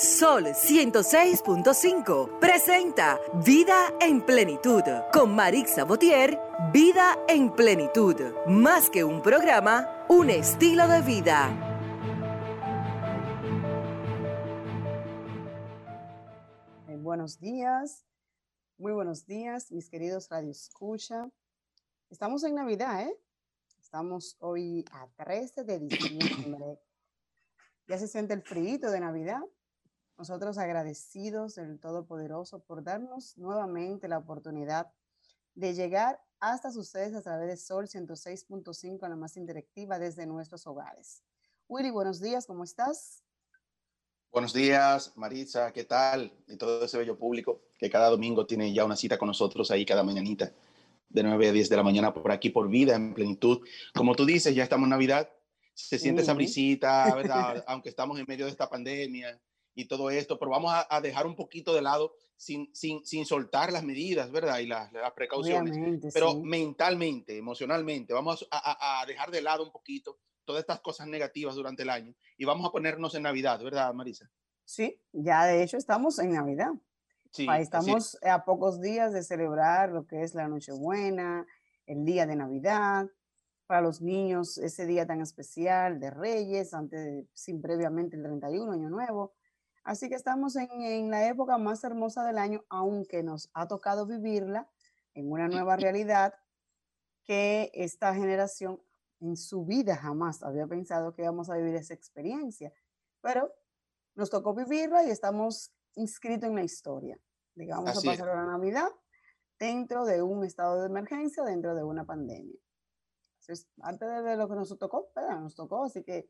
Sol 106.5 presenta Vida en Plenitud con Marix Sabotier. Vida en Plenitud. Más que un programa, un estilo de vida. Buenos días, muy buenos días, mis queridos Radio Escucha. Estamos en Navidad, ¿eh? Estamos hoy a 13 de diciembre. Ya se siente el frío de Navidad. Nosotros agradecidos del Todopoderoso por darnos nuevamente la oportunidad de llegar hasta ustedes a través de Sol 106.5, la más interactiva desde nuestros hogares. Willy, buenos días, ¿cómo estás? Buenos días, Maritza, ¿qué tal? Y todo ese bello público que cada domingo tiene ya una cita con nosotros ahí cada mañanita, de 9 a 10 de la mañana por aquí, por vida en plenitud. Como tú dices, ya estamos en Navidad, se siente esa brisita, ¿verdad? Aunque estamos en medio de esta pandemia, y todo esto, pero vamos a, dejar un poquito de lado sin, sin, sin soltar las medidas, ¿verdad? Y las, las precauciones. pero mentalmente, emocionalmente, vamos a, a, dejar de lado un poquito todas estas cosas negativas durante el año y vamos a ponernos en Navidad, ¿verdad, Marisa? Sí, ya de hecho estamos en Navidad. Sí, estamos a pocos días de celebrar lo que es la Nochebuena, el día de Navidad, para los niños ese día tan especial de Reyes, antes, sin previamente el 31, Año Nuevo. Así que estamos en, la época más hermosa del año, aunque nos ha tocado vivirla en una nueva realidad que esta generación en su vida jamás había pensado que íbamos a vivir esa experiencia. Pero nos tocó vivirla y estamos inscritos en la historia. Digamos, a pasar la Navidad dentro de un estado de emergencia, dentro de una pandemia. Entonces, antes de lo que nos tocó, nos tocó, así que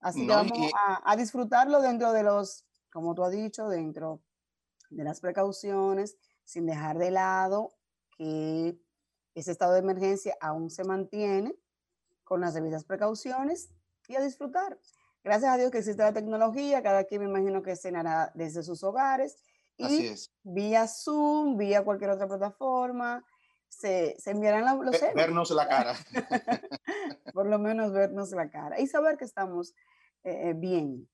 Así que vamos a, disfrutarlo dentro de los, como tú has dicho, dentro de las precauciones, sin dejar de lado que ese estado de emergencia aún se mantiene con las debidas precauciones y a disfrutar. Gracias a Dios que existe la tecnología, cada quien me imagino que cenará desde sus hogares y vía Zoom, vía cualquier otra plataforma, se, se enviarán los Vernos la cara. Por lo menos vernos la cara y saber que estamos eh, eh, bien,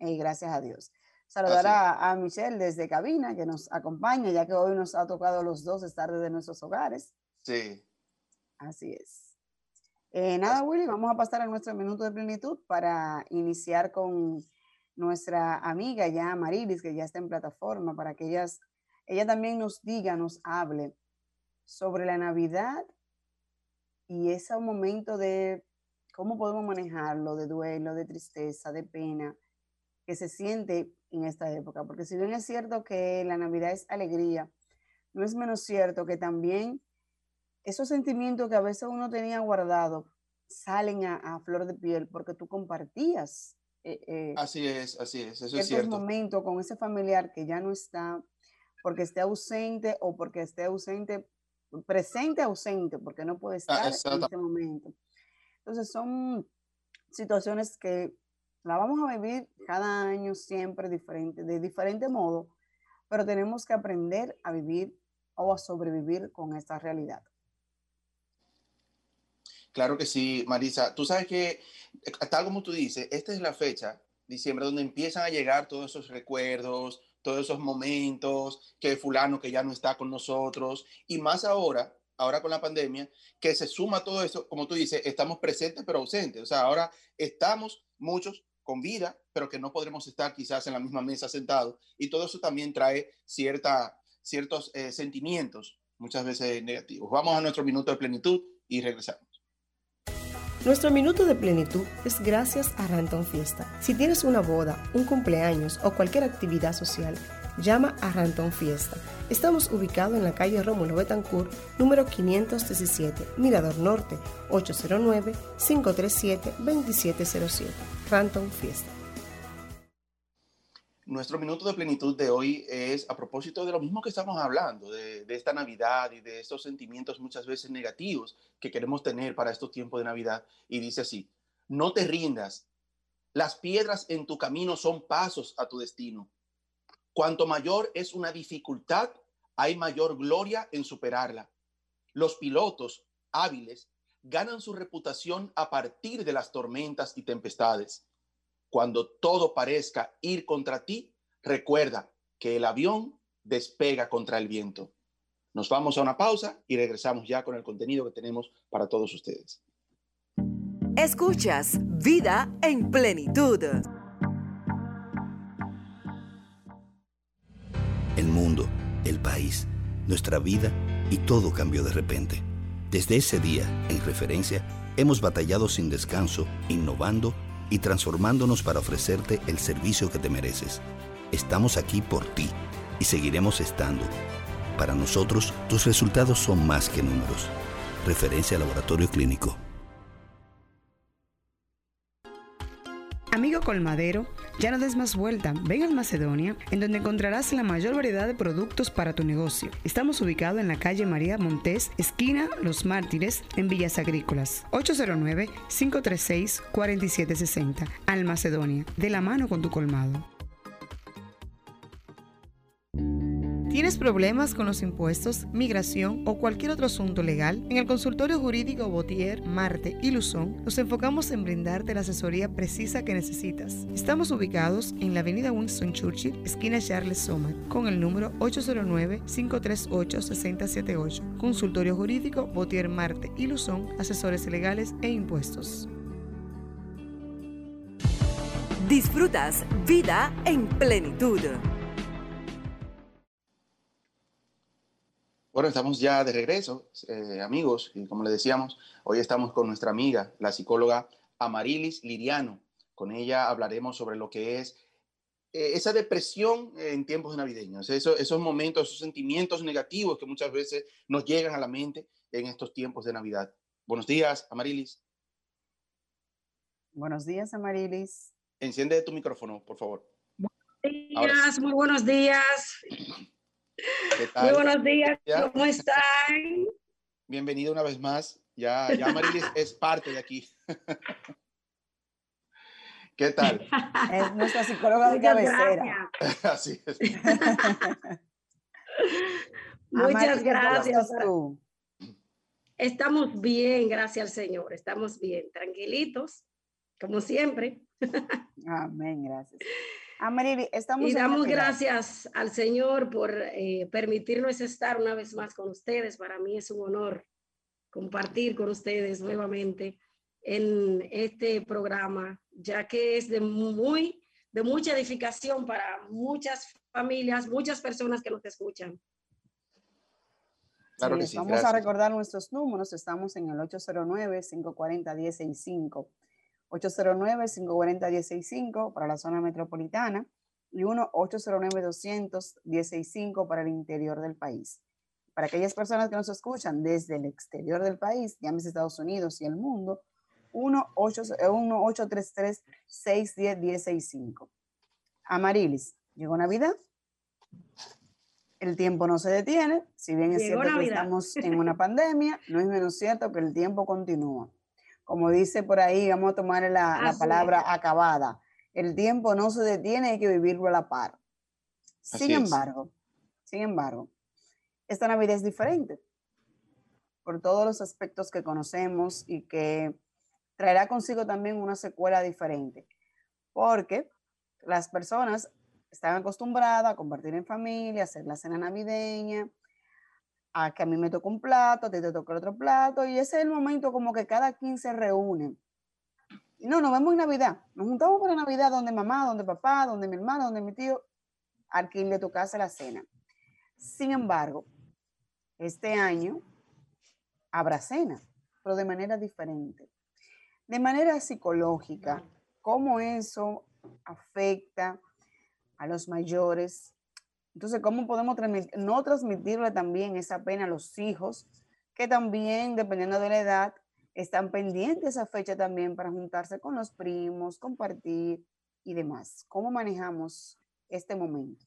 y gracias a Dios. Saludar a, Michelle desde cabina que nos acompaña, ya que hoy nos ha tocado los dos estar desde nuestros hogares. Sí. Así es. Eh, nada, Willy, vamos a pasar a nuestro minuto de plenitud para iniciar con nuestra amiga ya Marilis, que ya está en plataforma, para que ellas, ella también nos diga, nos hable sobre la Navidad y ese momento de cómo podemos manejarlo de duelo, de tristeza, de pena, que se siente en esta época. Porque si bien es cierto que la Navidad es alegría, no es menos cierto que también esos sentimientos que a veces uno tenía guardado salen a, flor de piel porque tú compartías. Eh, eh, así es, así es, eso es cierto. momento con ese familiar que ya no está porque esté ausente o porque esté ausente, presente ausente, porque no puede ah, estar en ese momento. Entonces son situaciones que la vamos a vivir cada año siempre diferente, de diferente modo, pero tenemos que aprender a vivir o a sobrevivir con esta realidad. Claro que sí, Marisa. Tú sabes que, tal como tú dices, esta es la fecha, diciembre, donde empiezan a llegar todos esos recuerdos, todos esos momentos, que fulano que ya no está con nosotros, y más ahora ahora con la pandemia, que se suma todo eso, como tú dices, estamos presentes pero ausentes. O sea, ahora estamos muchos con vida, pero que no podremos estar quizás en la misma mesa sentados. Y todo eso también trae cierta, ciertos eh, sentimientos, muchas veces negativos. Vamos a nuestro minuto de plenitud y regresamos. Nuestro minuto de plenitud es gracias a Ranton Fiesta. Si tienes una boda, un cumpleaños o cualquier actividad social, llama a Ranton Fiesta. Estamos ubicados en la calle Rómulo Betancourt, número 517, Mirador Norte, 809-537-2707. Ranton Fiesta. Nuestro minuto de plenitud de hoy es a propósito de lo mismo que estamos hablando, de, esta Navidad y de estos sentimientos muchas veces negativos que queremos tener para estos tiempos de Navidad. Y dice así, no te rindas, las piedras en tu camino son pasos a tu destino. Cuanto mayor es una dificultad, hay mayor gloria en superarla. Los pilotos hábiles ganan su reputación a partir de las tormentas y tempestades. Cuando todo parezca ir contra ti, recuerda que el avión despega contra el viento. Nos vamos a una pausa y regresamos ya con el contenido que tenemos para todos ustedes. Escuchas Vida en Plenitud. El mundo, el país, nuestra vida y todo cambió de repente. Desde ese día, en referencia, hemos batallado sin descanso, innovando y transformándonos para ofrecerte el servicio que te mereces. Estamos aquí por ti y seguiremos estando para nosotros, tus resultados son más que números. Referencia Laboratorio Clínico. Amigo colmadero, ya no des más vuelta. Ven al Macedonia, en donde encontrarás la mayor variedad de productos para tu negocio. Estamos ubicados en la calle María Montés, esquina Los Mártires, en Villas Agrícolas. 809-536-4760. Al Macedonia, de la mano con tu colmado. ¿Tienes problemas con los impuestos, migración o cualquier otro asunto legal? En el consultorio jurídico Botier, Marte y Luzón nos enfocamos en brindarte la asesoría precisa que necesitas. Estamos ubicados en la avenida Winston Churchill, esquina Charles Sommer, con el número 809-538-6078. Consultorio jurídico Botier, Marte y Luzón, asesores legales e impuestos. Disfrutas vida en plenitud. Bueno, estamos ya de regreso, eh, amigos, y como le decíamos, hoy estamos con nuestra amiga, la psicóloga Amarilis Liriano. Con ella hablaremos sobre lo que es eh, esa depresión en tiempos navideños, esos momentos, esos sentimientos negativos que muchas veces nos llegan a la mente en estos tiempos de Navidad. Buenos días, Amarilis. Buenos días, Amarilis. Enciende tu micrófono, por favor. Buenos días, muy buenos días. Muy buenos días, ¿cómo están? Bienvenido una vez más. Ya, ya Marilis es parte de aquí. ¿Qué tal? Es nuestra psicóloga de cabecera. Así es. Muchas gracias. Estamos bien, gracias al Señor. Estamos bien, tranquilitos, como siempre. Amén, gracias estamos y damos gracias al Señor por eh, permitirnos estar una vez más con ustedes. Para mí es un honor compartir con ustedes nuevamente en este programa, ya que es de muy de mucha edificación para muchas familias, muchas personas que nos escuchan. Claro sí, vamos a recordar nuestros números. Estamos en el 809-540-165. 809-540-165 para la zona metropolitana y 1-809-200-165 para el interior del país. Para aquellas personas que nos escuchan desde el exterior del país, llámese Estados Unidos y el mundo, 1-833-610-165. Amarilis, ¿llegó Navidad? El tiempo no se detiene, si bien es cierto que estamos en una pandemia, no es menos cierto que el tiempo continúa como dice por ahí, vamos a tomar la, palabra acabada. El tiempo no se detiene, hay que vivirlo a la par. sin embargo, sin embargo, esta Navidad es diferente por todos los aspectos que conocemos y que traerá consigo también una secuela diferente, porque las personas están acostumbradas a compartir en familia, hacer la cena navideña, a que a mí me toca un plato, a ti te toca otro plato, y ese es el momento como que cada quien se reúne. No, nos vemos en Navidad, nos juntamos para Navidad donde mamá, donde papá, donde mi hermano, donde mi tío, a quien le tocase la cena. Sin embargo, este año habrá cena, pero de manera diferente. De manera psicológica, cómo eso afecta a los mayores, entonces, ¿cómo podemos no transmitirle también esa pena a los hijos que también, dependiendo de la edad, están pendientes esa fecha también para juntarse con los primos, compartir y demás? ¿Cómo manejamos este momento?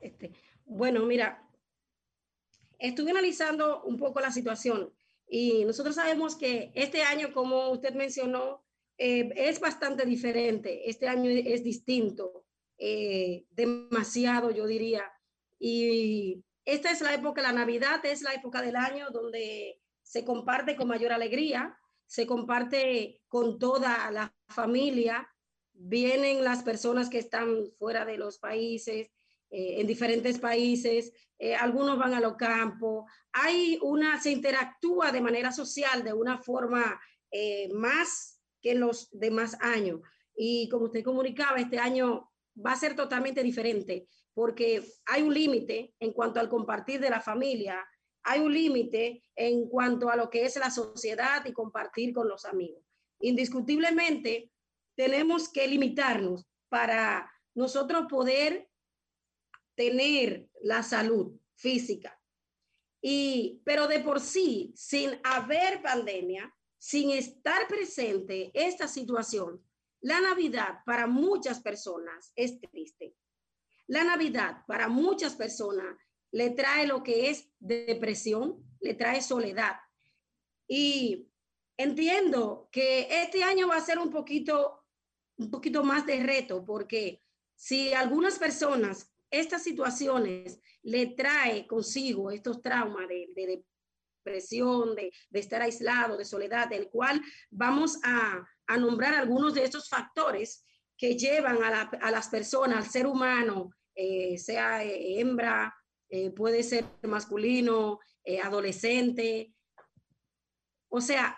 Este, bueno, mira, estuve analizando un poco la situación y nosotros sabemos que este año, como usted mencionó, eh, es bastante diferente. Este año es distinto, eh, demasiado, yo diría. Y esta es la época, la Navidad es la época del año donde se comparte con mayor alegría, se comparte con toda la familia, vienen las personas que están fuera de los países, eh, en diferentes países, algunos van a los campos, hay una, se interactúa de manera social de una forma más que en los demás años. Y como usted comunicaba, este año va a ser totalmente diferente porque hay un límite en cuanto al compartir de la familia, hay un límite en cuanto a lo que es la sociedad y compartir con los amigos. Indiscutiblemente, tenemos que limitarnos para nosotros poder tener la salud física. Y, pero de por sí, sin haber pandemia, sin estar presente esta situación, la Navidad para muchas personas es triste. La Navidad para muchas personas le trae lo que es depresión, le trae soledad. Y entiendo que este año va a ser un poquito, un poquito más de reto, porque si algunas personas estas situaciones le trae consigo estos traumas de, depresión, de, estar aislado, de soledad, del cual vamos a, nombrar algunos de estos factores que llevan a, las personas, al ser humano, eh, sea eh, hembra, eh, puede ser masculino, adolescente. O sea...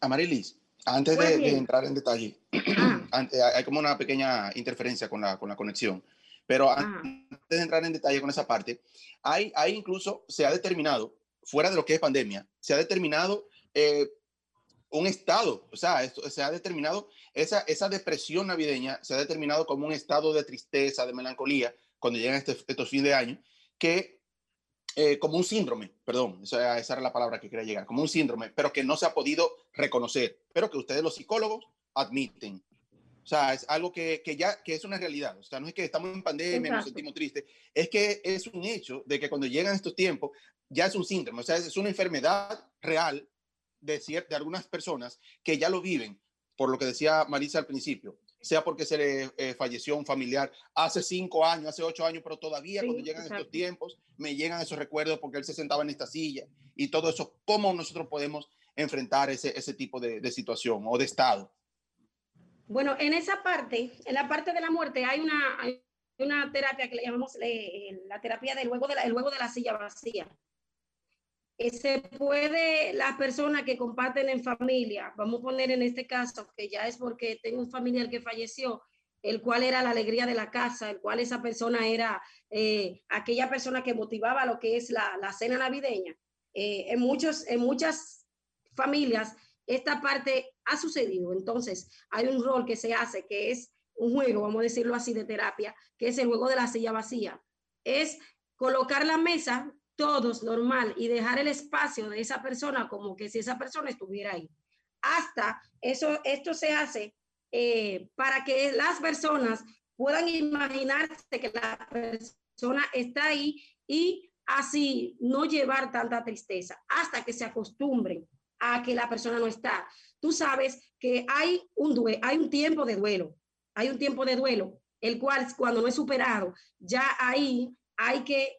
Amarilis, antes de, entrar en detalle, ah. hay como una pequeña interferencia con la, con la conexión, pero antes de entrar en detalle con esa parte, hay, hay incluso, se ha determinado, fuera de lo que es pandemia, se ha determinado eh, un estado, o sea, esto, se ha determinado, esa, esa depresión navideña se ha determinado como un estado de tristeza, de melancolía, cuando llegan este, estos fines de año, que eh, como un síndrome, perdón, esa, esa, era la palabra que quería llegar, como un síndrome, pero que no se ha podido reconocer, pero que ustedes los psicólogos admiten. O sea, es algo que, que ya que es una realidad. O sea, no es que estamos en pandemia, nos sentimos tristes, es que es un hecho de que cuando llegan estos tiempos ya es un síndrome, o sea, es una enfermedad real de, de algunas personas que ya lo viven, por lo que decía Marisa al principio. Sea porque se le eh, falleció un familiar hace cinco años, hace ocho años, pero todavía cuando llegan estos tiempos, me llegan esos recuerdos porque él se sentaba en esta silla. Y todo eso, ¿cómo nosotros podemos enfrentar ese, ese tipo de, de situación o de estado? Bueno, en esa parte, en la parte de la muerte, hay una, terapia que le llamamos la terapia del luego de la, silla vacía. Eh, se puede, las personas que comparten en familia, vamos a poner en este caso, que ya es porque tengo un familiar que falleció, el cual era la alegría de la casa, el cual esa persona era eh, aquella persona que motivaba lo que es la, la cena navideña. Eh, en, muchos, en muchas familias esta parte ha sucedido, entonces hay un rol que se hace, que es un juego, vamos a decirlo así, de terapia, que es el juego de la silla vacía. Es colocar la mesa todos normal y dejar el espacio de esa persona como que si esa persona estuviera ahí. Hasta eso, esto se hace eh, para que las personas puedan imaginarse que la persona está ahí y así no llevar tanta tristeza hasta que se acostumbren a que la persona no está. Tú sabes que hay un, hay un tiempo de duelo, hay un tiempo de duelo, el cual cuando no es superado, ya ahí hay que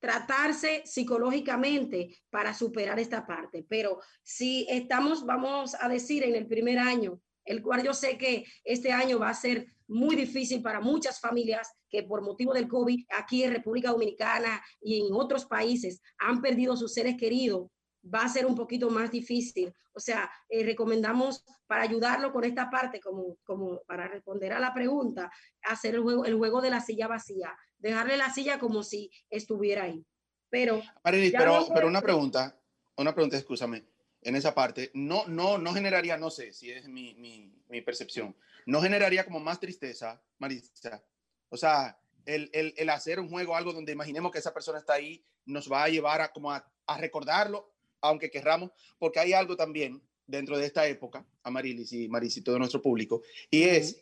tratarse psicológicamente para superar esta parte. Pero si estamos, vamos a decir, en el primer año, el cual yo sé que este año va a ser muy difícil para muchas familias que por motivo del COVID aquí en República Dominicana y en otros países han perdido sus seres queridos, va a ser un poquito más difícil. O sea, eh, recomendamos para ayudarlo con esta parte, como, como para responder a la pregunta, hacer el juego, el juego de la silla vacía dejarle la silla como si estuviera ahí. Pero, pero, pero una pregunta, una pregunta, escúchame, en esa parte, no, no, no generaría, no sé si es mi, mi, mi percepción, no generaría como más tristeza, Marisa. O sea, el, el, el, hacer un juego, algo donde imaginemos que esa persona está ahí, nos va a llevar a, como a, a recordarlo, aunque querramos, porque hay algo también dentro de esta época, Amarilis y Maris y todo nuestro público, y es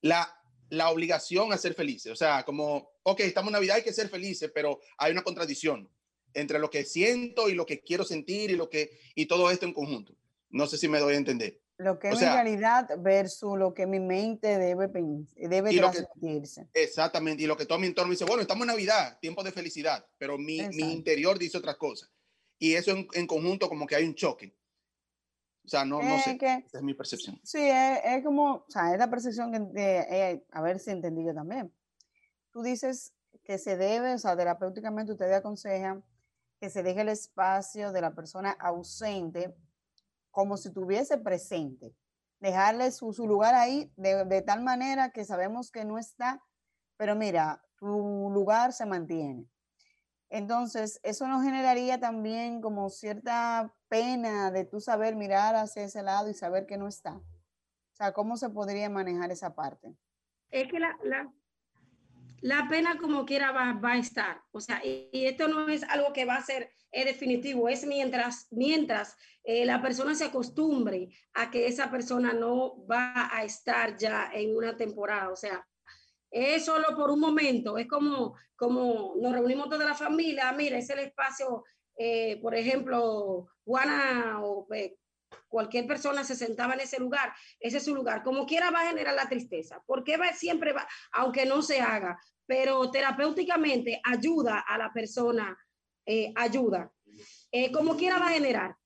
la, la obligación a ser felices. O sea, como, ok, estamos en Navidad, hay que ser felices, pero hay una contradicción entre lo que siento y lo que quiero sentir y lo que y todo esto en conjunto. No sé si me doy a entender. Lo que es la realidad versus lo que mi mente debe, debe transmitirse. exactamente. Y lo que todo mi entorno dice, bueno, estamos en Navidad, tiempo de felicidad, pero mi, mi interior dice otra cosa. Y eso en, en, conjunto como que hay un choque. O sea, no, no sé. Esa es mi percepción. Sí, es, es, como, o sea, es la percepción que, de, eh, a ver si entendí yo también. Tú dices que se debe, o sea, terapéuticamente usted aconseja que se deje el espacio de la persona ausente como si tuviese presente. Dejarle su, lugar ahí de, tal manera que sabemos que no está, pero mira, tu lugar se mantiene. Entonces, eso nos generaría también como cierta pena de tú saber mirar hacia ese lado y saber que no está. O sea, ¿cómo se podría manejar esa parte? Es que la, la pena como quiera va, a estar. O sea, y, esto no es algo que va a ser definitivo, es mientras, mientras eh, la persona se acostumbre a que esa persona no va a estar ya en una temporada. O sea, es solo por un momento, es como, como nos reunimos toda la familia, mira, es el espacio, eh, por ejemplo, Juana o eh, cualquier persona se sentaba en ese lugar, ese es su lugar. Como quiera va a generar la tristeza, porque va, siempre va, aunque no se haga, pero terapéuticamente ayuda a la persona, eh, ayuda. Como quiera va a generar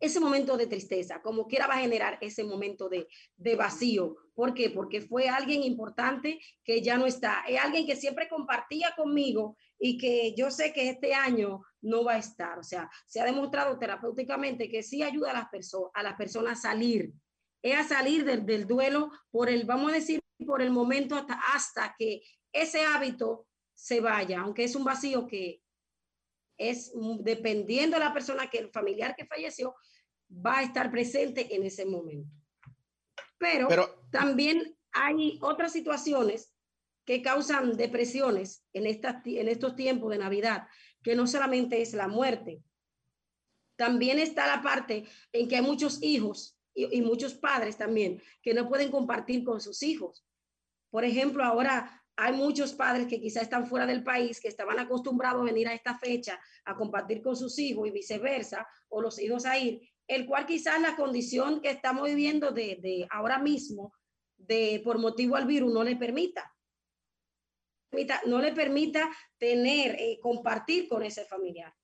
ese momento de tristeza, como quiera va a generar ese momento de, de vacío. ¿Por qué? Porque fue alguien importante que ya no está. Es alguien que siempre compartía conmigo y que yo sé que este año no va a estar. O sea, se ha demostrado terapéuticamente que sí ayuda a las, personas a las personas a salir, es a salir del, del, duelo por el, vamos a decir, por el momento hasta, hasta que ese hábito se vaya, aunque es un vacío que es dependiendo de la persona que el familiar que falleció va a estar presente en ese momento. Pero, Pero también hay otras situaciones que causan depresiones en, estas, en estos tiempos de Navidad, que no solamente es la muerte, también está la parte en que hay muchos hijos y, muchos padres también que no pueden compartir con sus hijos. Por ejemplo, ahora hay muchos padres que quizás están fuera del país, que estaban acostumbrados a venir a esta fecha a compartir con sus hijos y viceversa, o los hijos a ir, el cual quizás la condición que estamos viviendo de, de ahora mismo, de por motivo al virus, no le permita no le permita tener, eh, compartir con ese familiar.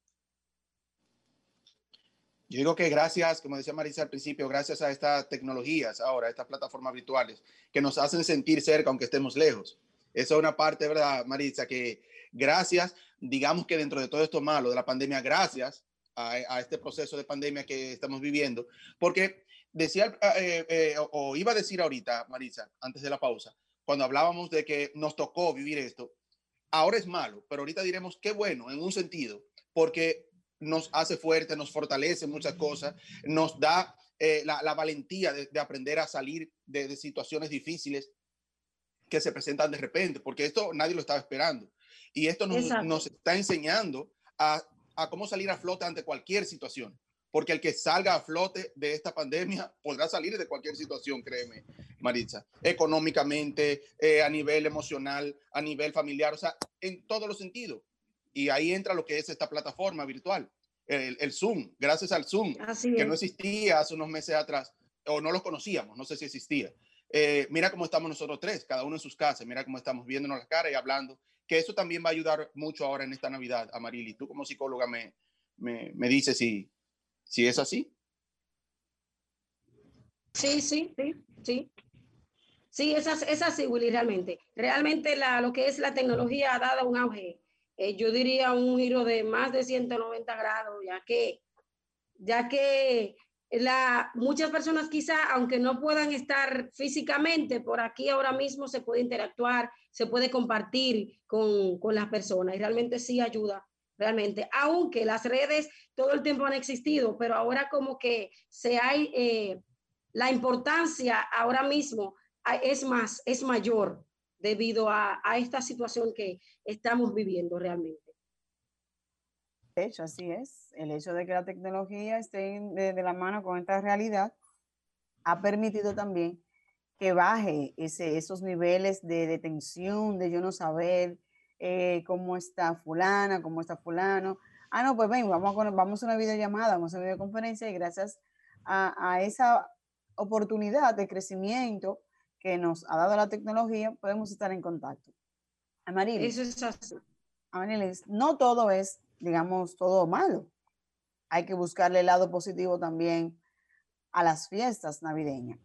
Yo digo que gracias, como decía Marisa al principio, gracias a estas tecnologías ahora, estas plataformas virtuales, que nos hacen sentir cerca aunque estemos lejos. Esa es una parte, ¿verdad, Marisa? Que gracias, digamos que dentro de todo esto malo de la pandemia, gracias a, este proceso de pandemia que estamos viviendo, porque decía, eh, eh, o iba a decir ahorita, Marisa, antes de la pausa, cuando hablábamos de que nos tocó vivir esto, ahora es malo, pero ahorita diremos qué bueno en un sentido, porque nos hace fuerte, nos fortalece muchas cosas, nos da eh, la, valentía de, aprender a salir de, situaciones difíciles que se presentan de repente, porque esto nadie lo estaba esperando. Y esto nos, nos está enseñando a, a, cómo salir a flote ante cualquier situación porque el que salga a flote de esta pandemia podrá salir de cualquier situación, créeme, Maritza, económicamente, eh, a nivel emocional, a nivel familiar, o sea, en todos los sentidos. Y ahí entra lo que es esta plataforma virtual, el, Zoom, gracias al Zoom, que no existía hace unos meses atrás, o no lo conocíamos, no sé si existía. Eh, mira cómo estamos nosotros tres, cada uno en sus casas, mira cómo estamos viéndonos la cara y hablando, que eso también va a ayudar mucho ahora en esta Navidad, Amarili. Tú como psicóloga me, me, me dices si, ¿Sí es así? Sí, sí, sí, sí. Sí, es, es así, Willy, realmente. Realmente la, lo que es la tecnología ha dado un auge, eh, yo diría un giro de más de 190 grados, ya que, ya que la, muchas personas quizá, aunque no puedan estar físicamente, por aquí ahora mismo se puede interactuar, se puede compartir con, con las personas y realmente sí ayuda realmente, aunque las redes todo el tiempo han existido, pero ahora como que se hay, eh, la importancia ahora mismo es más, es mayor debido a, esta situación que estamos viviendo realmente. De hecho, así es. El hecho de que la tecnología esté de, la mano con esta realidad ha permitido también que baje ese, esos niveles de, de tensión, de yo no saber, eh, cómo está fulana, cómo está fulano. Ah, no, pues ven, vamos a, vamos a una videollamada, vamos a una videoconferencia y gracias a, esa oportunidad de crecimiento que nos ha dado la tecnología, podemos estar en contacto. Amarilis. Eso es así. Amarilis, no todo es, digamos, todo malo. Hay que buscarle el lado positivo también a las fiestas navideñas.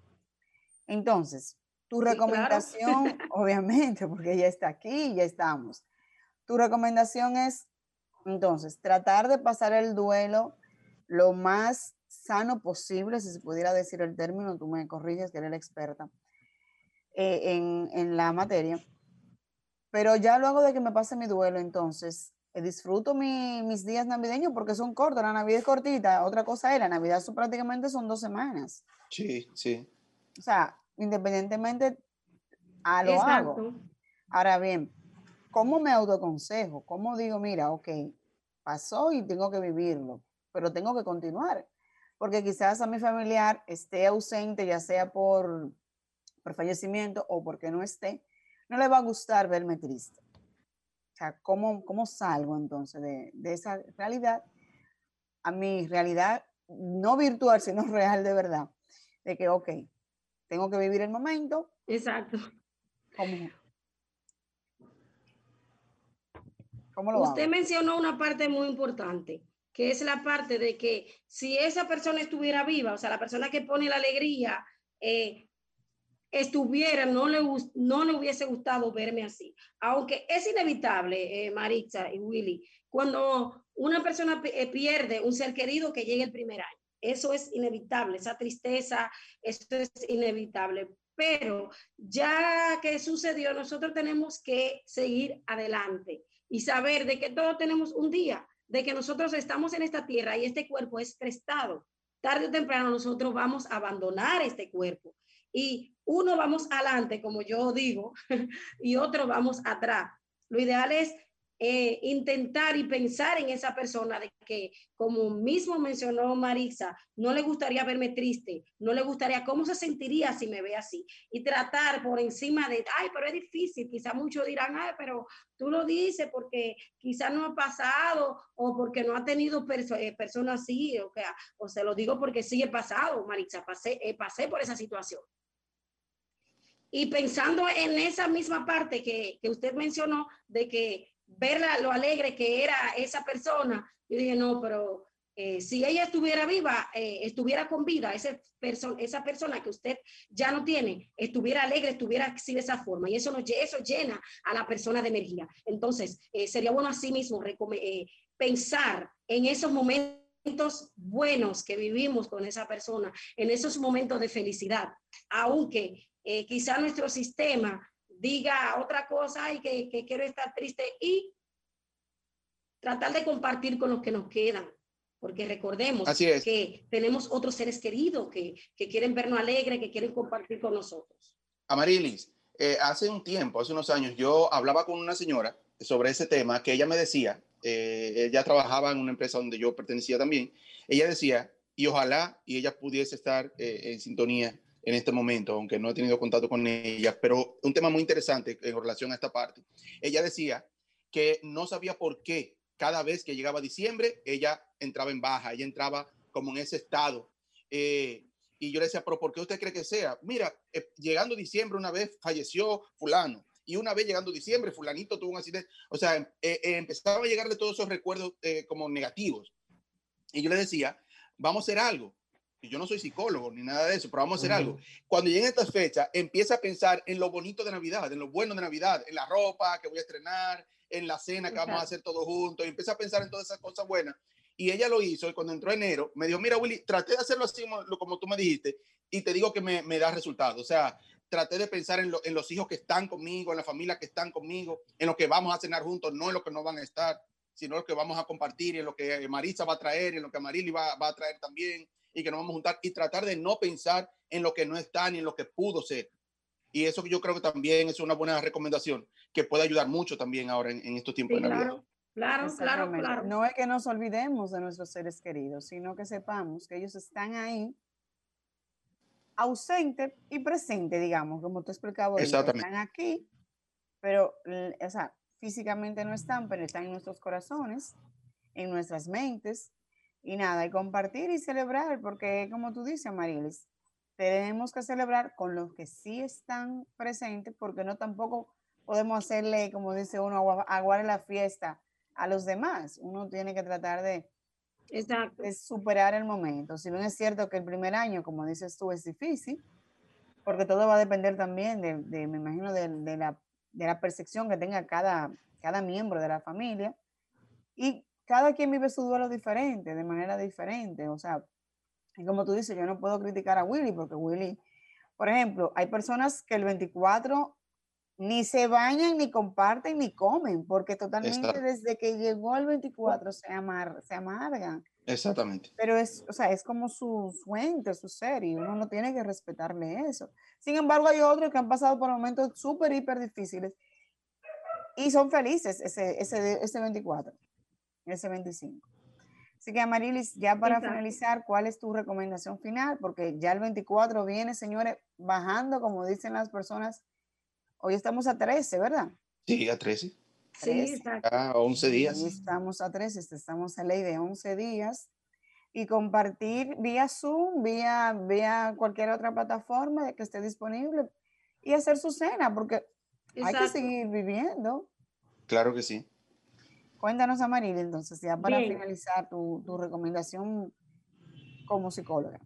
Entonces, tu recomendación, obviamente, porque ya está aquí, ya estamos. Tu recomendación es, entonces, tratar de pasar el duelo lo más sano posible, si se pudiera decir el término, tú me corriges, que eres la experta eh, en, en, la materia. Pero ya luego de que me pase mi duelo, entonces, eh, disfruto mis días navideños porque son cortos, la Navidad es cortita, otra cosa es, la Navidad prácticamente son dos semanas. Sí, sí. O sea, independientemente a lo hago. Ahora bien, ¿cómo me autoconsejo? ¿Cómo digo, mira, ok, pasó y tengo que vivirlo, pero tengo que continuar? Porque quizás a mi familiar esté ausente, ya sea por, por fallecimiento o porque no esté, no le va a gustar verme triste. Sea, ¿cómo, cómo salgo entonces de, de esa realidad a mi realidad no virtual, sino real de verdad? De que, ok, tengo que vivir el momento. Exacto. ¿Cómo, cómo lo Usted mencionó una parte muy importante, que es la parte de que si esa persona estuviera viva, o sea, la persona que pone la alegría, eh, estuviera, no le, no le hubiese gustado verme así. Aunque es inevitable, eh, Maritza y Willy, cuando una persona eh, pierde un ser querido que llegue el primer año. Eso es inevitable, esa tristeza, eso es inevitable. Pero ya que sucedió, nosotros tenemos que seguir adelante y saber de que todos tenemos un día, de que nosotros estamos en esta tierra y este cuerpo es prestado. Tarde o temprano nosotros vamos a abandonar este cuerpo y uno vamos adelante, como yo digo, y otro vamos atrás. Lo ideal es eh, intentar y pensar en esa persona de que, como mismo mencionó Marisa, no le gustaría verme triste, no le gustaría cómo se sentiría si me ve así y tratar por encima de, ay, pero es difícil, quizá muchos dirán, ay, pero tú lo dices porque quizá no ha pasado o porque no ha tenido eh, personas así, o, que, o se lo digo porque sí he pasado, Marisa, pasé, eh, pasé por esa situación. Y pensando en esa misma parte que, que usted mencionó, de que verla lo alegre que era esa persona, yo dije, no, pero eh, si ella estuviera viva, eh, estuviera con vida, ese esa persona que usted ya no tiene, estuviera alegre, estuviera así de esa forma, y eso, nos, eso llena a la persona de energía. Entonces, eh, sería bueno así mismo pensar en esos momentos buenos que vivimos con esa persona, en esos momentos de felicidad, aunque quizá nuestro sistema diga otra cosa y que, que quiero estar triste y tratar de compartir con los que nos quedan. Porque recordemos que tenemos otros seres queridos que, que, quieren vernos alegre, que quieren compartir con nosotros. Amarilis, eh, hace un tiempo, hace unos años, yo hablaba con una señora sobre ese tema que ella me decía, eh, ella trabajaba en una empresa donde yo pertenecía también, ella decía, y ojalá y ella pudiese estar eh, en sintonía en este momento, aunque no he tenido contacto con ella, pero un tema muy interesante en relación a esta parte. Ella decía que no sabía por qué cada vez que llegaba diciembre, ella entraba en baja, ella entraba como en ese estado. Eh, y yo le decía, pero ¿por qué usted cree que sea? Mira, eh, llegando diciembre una vez falleció fulano, y una vez llegando diciembre, fulanito tuvo un accidente. O sea, eh, empezaba a llegarle todos esos recuerdos como negativos. Y yo le decía, vamos a hacer algo yo no soy psicólogo ni nada de eso, pero vamos a hacer algo. Cuando lleguen estas fechas, empieza a pensar en lo bonito de Navidad, en lo bueno de Navidad, en la ropa que voy a estrenar, en la cena que vamos a hacer todos juntos, y empieza a pensar en todas esas cosas buenas. Y ella lo hizo, y cuando entró enero, me dijo, mira, Willy, traté de hacerlo así como tú me dijiste, y te digo que me, me da resultado. O sea, traté de pensar en, en, los hijos que están conmigo, en la familia que están conmigo, en lo que vamos a cenar juntos, no en lo que no van a estar, sino en lo que vamos a compartir, en lo que Marisa va a traer, en lo que Marili va, va a traer también y que nos vamos a juntar y tratar de no pensar en lo que no está ni en lo que pudo ser. Y eso yo creo que también es una buena recomendación que puede ayudar mucho también ahora en, estos tiempos de Navidad. Claro, claro, claro, No es que nos olvidemos de nuestros seres queridos, sino que sepamos que ellos están ahí, ausente y presente, digamos, como tú explicabas. Están aquí, pero, o sea, físicamente no están, pero están en nuestros corazones, en nuestras mentes, y nada, y compartir y celebrar, porque como tú dices, Marilis, tenemos que celebrar con los que sí están presentes, porque no tampoco podemos hacerle, como dice uno, aguar la fiesta a los demás. Uno tiene que tratar de, superar el momento. Si bien es cierto que el primer año, como dices tú, es difícil, porque todo va a depender también de, me imagino, de, la, de, la, percepción que tenga cada, cada miembro de la familia. Y cada quien vive su duelo diferente, de manera diferente. O sea, y como tú dices, yo no puedo criticar a Willy porque Willy, por ejemplo, hay personas que el 24 ni se bañan, ni comparten, ni comen, porque totalmente desde que llegó el 24 se, amar, se amargan. Exactamente. Pero es, o sea, es como su fuente, su ser, y uno no tiene que respetarle eso. Sin embargo, hay otros que han pasado por momentos súper, hiper difíciles y son felices ese, ese, ese 24, ese 25. Así que, Amarilis, ya para finalizar, ¿cuál es tu recomendación final? Porque ya el 24 viene, señores, bajando, como dicen las personas. Hoy estamos a 13, ¿verdad? Sí, a 13. Sí, exacto. A 11 días. Sí, estamos a 13, estamos a ley de 11 días. Y compartir vía Zoom, vía, vía cualquier otra plataforma que esté disponible y hacer su cena, porque hay que seguir viviendo. Claro que sí. Cuéntanos, Amaril, entonces, ya para finalizar tu, recomendación como psicóloga.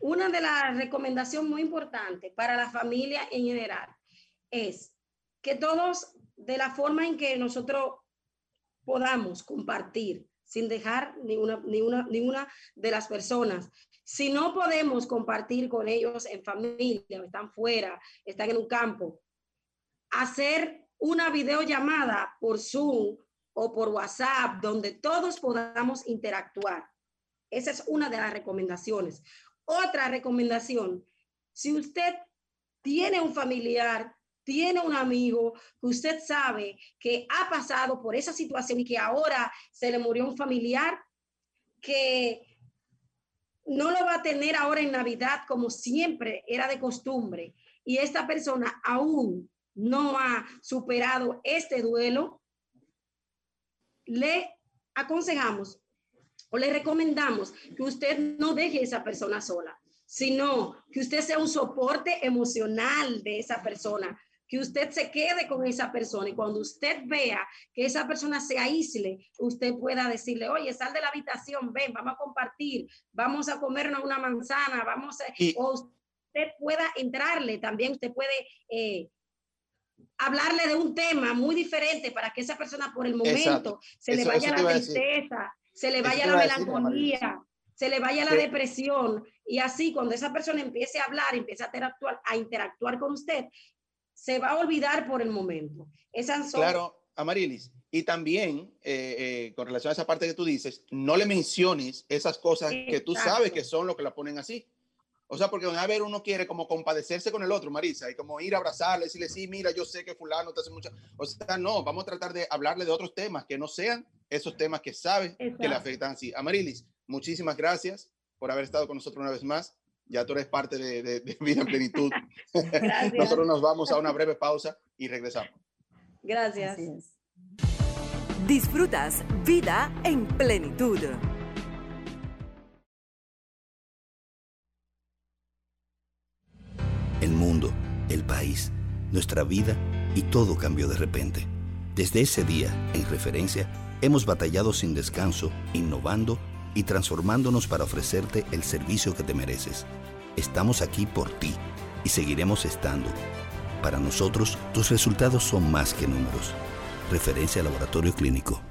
Una de las recomendaciones muy importantes para la familia en general es que todos, de la forma en que nosotros podamos compartir, sin dejar ninguna, ninguna de las personas. Si no podemos compartir con ellos en familia, están fuera, están en un campo, hacer una videollamada por Zoom o por WhatsApp, donde todos podamos interactuar. Esa es una de las recomendaciones. Otra recomendación, si usted tiene un familiar, tiene un amigo que usted sabe que ha pasado por esa situación y que ahora se le murió un familiar, que no lo va a tener ahora en Navidad como siempre era de costumbre, y esta persona aún no ha superado este duelo, le aconsejamos o le recomendamos que usted no deje a esa persona sola, sino que usted sea un soporte emocional de esa persona, que usted se quede con esa persona. Y cuando usted vea que esa persona se aísle, usted pueda decirle, oye, sal de la habitación, ven, vamos a compartir, vamos a comernos una manzana, vamos a... O usted pueda entrarle, también usted puede eh, hablarle de un tema muy diferente para que esa persona por el momento se le vaya la tristeza, se le vaya la melancolía, se le vaya la depresión y así cuando esa persona empiece a hablar, empiece a interactuar, a interactuar con usted, se va a olvidar por el momento. Esas son... Claro, Amarilis. Y también, eh, eh, con relación a esa parte que tú dices, no le menciones esas cosas que tú sabes que son lo que la ponen así. O sea, porque a ver uno quiere como compadecerse con el otro, Marisa, y como ir a abrazarle, decirle, sí, mira, yo sé que fulano te hace mucha... O sea, no, vamos a tratar de hablarle de otros temas que no sean esos temas que sabe que le afectan sí. Amarilis, muchísimas gracias por haber estado con nosotros una vez más. Ya tú eres parte de, Vida en Plenitud. nosotros nos vamos a una breve pausa y regresamos. Gracias. Disfrutas Vida en Plenitud. El mundo, el país, nuestra vida y todo cambió de repente. Desde ese día, en referencia, hemos batallado sin descanso, innovando y transformándonos para ofrecerte el servicio que te mereces. Estamos aquí por ti y seguiremos estando. Para nosotros, tus resultados son más que números. Referencia Laboratorio Clínico.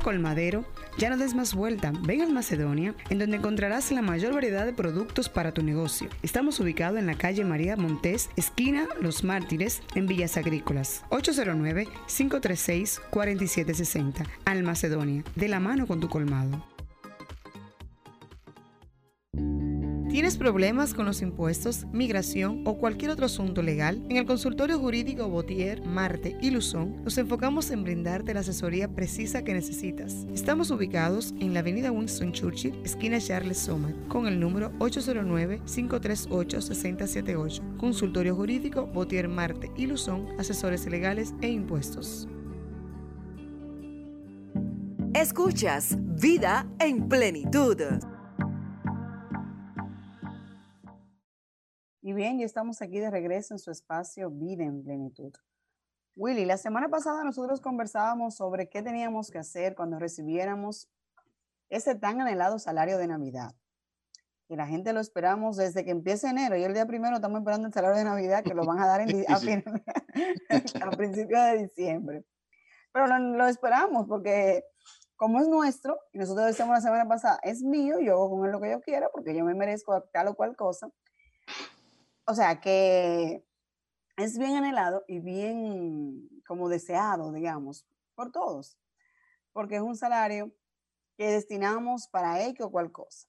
Colmadero, ya no des más vuelta. Ven al Macedonia, en donde encontrarás la mayor variedad de productos para tu negocio. Estamos ubicados en la calle María Montés, esquina Los Mártires, en Villas Agrícolas. 809-536-4760. Al Macedonia, de la mano con tu colmado. ¿Tienes problemas con los impuestos, migración o cualquier otro asunto legal? En el consultorio jurídico Botier, Marte y Luzón nos enfocamos en brindarte la asesoría precisa que necesitas. Estamos ubicados en la avenida Winston Churchill, esquina Charles Sommer, con el número 809-538-6078. Consultorio jurídico Botier, Marte y Luzón, asesores legales e impuestos. Escuchas Vida en Plenitud bien, ya estamos aquí de regreso en su espacio Vida en Plenitud. Willy, la semana pasada nosotros conversábamos sobre qué teníamos que hacer cuando recibiéramos ese tan anhelado salario de Navidad. Y la gente lo esperamos desde que empiece enero y el día primero estamos esperando el salario de Navidad que lo van a dar en, a, principios de diciembre. Pero lo, lo, esperamos porque como es nuestro, y nosotros decíamos la semana pasada, es mío, yo hago con él lo que yo quiera porque yo me merezco tal o cual cosa. O sea que es bien anhelado y bien como deseado, digamos, por todos, porque es un salario que destinamos para X o cual cosa.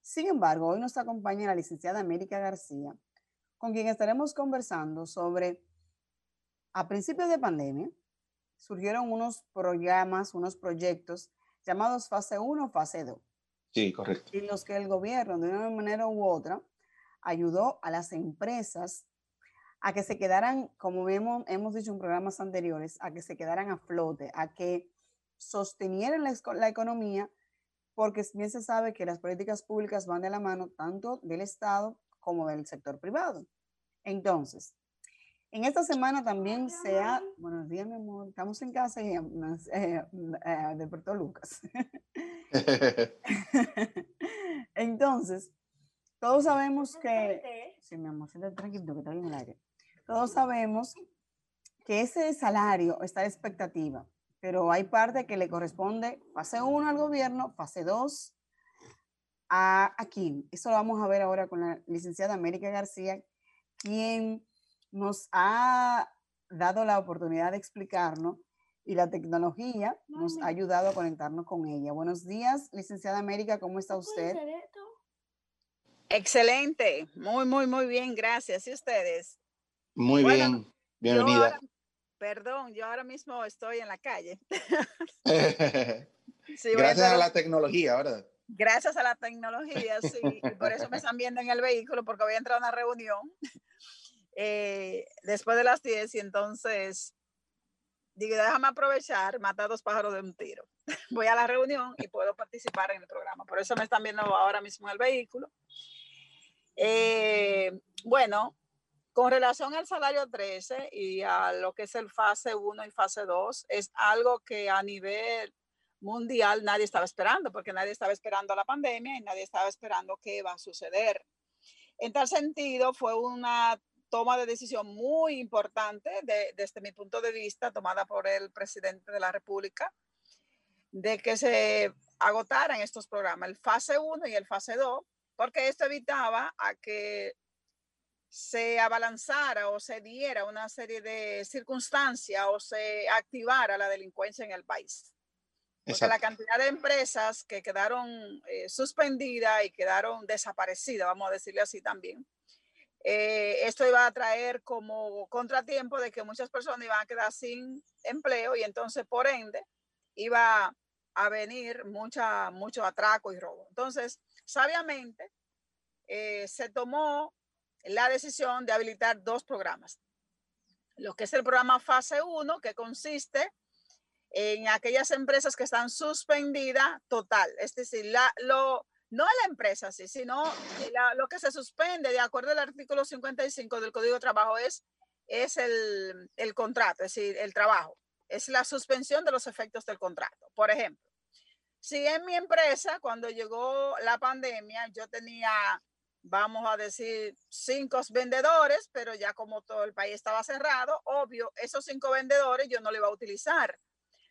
Sin embargo, hoy nos acompaña la licenciada América García, con quien estaremos conversando sobre, a principios de pandemia, surgieron unos programas, unos proyectos llamados fase 1, fase 2. Sí, correcto. En los que el gobierno, de una manera u otra, ayudó a las empresas a que se quedaran, como hemos, hemos dicho en programas anteriores, a que se quedaran a flote, a que sostenieran la, economía, porque bien se sabe que las políticas públicas van de la mano tanto del Estado como del sector privado. Entonces, en esta semana también se ha, buenos días mi amor, estamos en casa y, eh, eh, de Puerto Lucas. Entonces, todos sabemos que, sí, mi amor, tranquilo que está bien el aire. Todos sabemos que ese salario está de expectativa pero hay parte que le corresponde fase 1 al gobierno, fase 2 a, aquí. Eso lo vamos a ver ahora con la licenciada América García, quien nos ha dado la oportunidad de explicarnos y la tecnología nos ha ayudado a conectarnos con ella. Buenos días, licenciada América, ¿cómo está usted? Excelente, muy, muy, muy bien, gracias. ¿Y ustedes? Muy bien, bienvenida. Perdón, yo ahora mismo estoy en la calle. Gracias a la tecnología, ¿verdad? Gracias a la tecnología, sí. por eso me están viendo en el vehículo, porque voy a entrar a una reunión eh, después de las 10 y entonces digo, déjame aprovechar, matar dos pájaros de un tiro. Voy a la reunión y puedo participar en el programa. Por eso me están viendo ahora mismo en el vehículo. Eh, bueno, con relación al salario 13 y a lo que es el fase 1 y fase 2, es algo que a nivel mundial nadie estaba esperando, porque nadie estaba esperando la pandemia y nadie estaba esperando qué iba a suceder. En tal sentido, fue una toma de decisión muy importante desde mi punto de vista, tomada por el presidente de la República, de que se agotaran estos programas, el fase 1 y el fase 2, porque esto evitaba a que se abalanzara o se diera una serie de circunstancias o se activara la delincuencia en el país. Porque la cantidad de empresas que quedaron eh, suspendidas y quedaron desaparecidas, vamos a decirle así también, eh, esto iba a traer como contratiempo de que muchas personas iban a quedar sin empleo y entonces por ende iba a venir mucha, mucho atraco y robo. Entonces, sabiamente, eh, se tomó la decisión de habilitar dos programas. Lo que es el programa fase 1, que consiste en aquellas empresas que están suspendidas total, es decir, la, lo, no la empresa, sí, sino lo que se suspende de acuerdo al artículo 55 del Código de Trabajo es, es el, el contrato, es decir, el trabajo, es la suspensión de los efectos del contrato. Por ejemplo, si en mi empresa, cuando llegó la pandemia, yo tenía vamos a decir, cinco vendedores, pero ya como todo el país estaba cerrado, obvio, esos cinco vendedores yo no le iba a utilizar.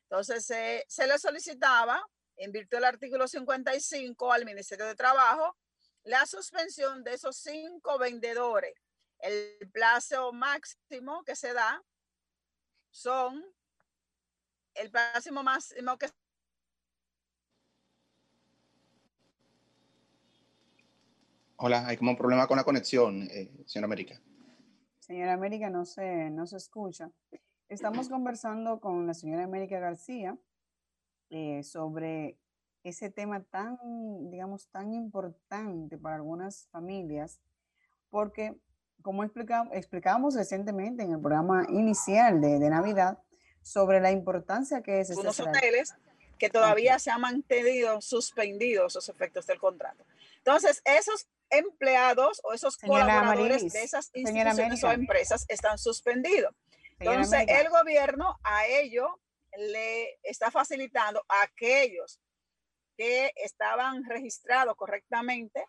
Entonces se le solicitaba, en virtud del artículo 55 al Ministerio de Trabajo, la suspensión de esos cinco vendedores. El plazo máximo que se da son el plazo máximo que Hola, hay como un problema con la conexión, eh, señora América. Señora América, no se, no se escucha. Estamos conversando con la señora América García eh, sobre ese tema tan, digamos, tan importante para algunas familias, porque como explicamos, explicábamos recientemente en el programa inicial de, de Navidad, sobre la importancia que es... Este Unos hoteles que todavía se han mantenido suspendidos esos efectos del contrato. Entonces, esos empleados o esos colaboradores de esas instituciones o empresas están suspendidos. Entonces, el gobierno a ello le está facilitando a aquellos que estaban registrados correctamente,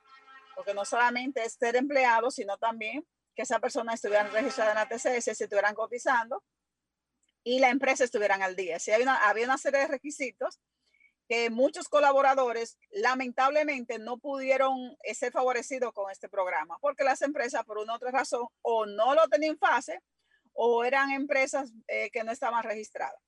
porque no solamente es ser empleado, sino también que esa persona estuviera registrada en la TCS, se estuvieran cotizando y la empresa estuvieran al día. Si había una serie de requisitos que muchos colaboradores lamentablemente no pudieron eh, ser favorecidos con este programa, porque las empresas por una u otra razón o no lo tenían en fase o eran empresas eh, que no estaban registradas.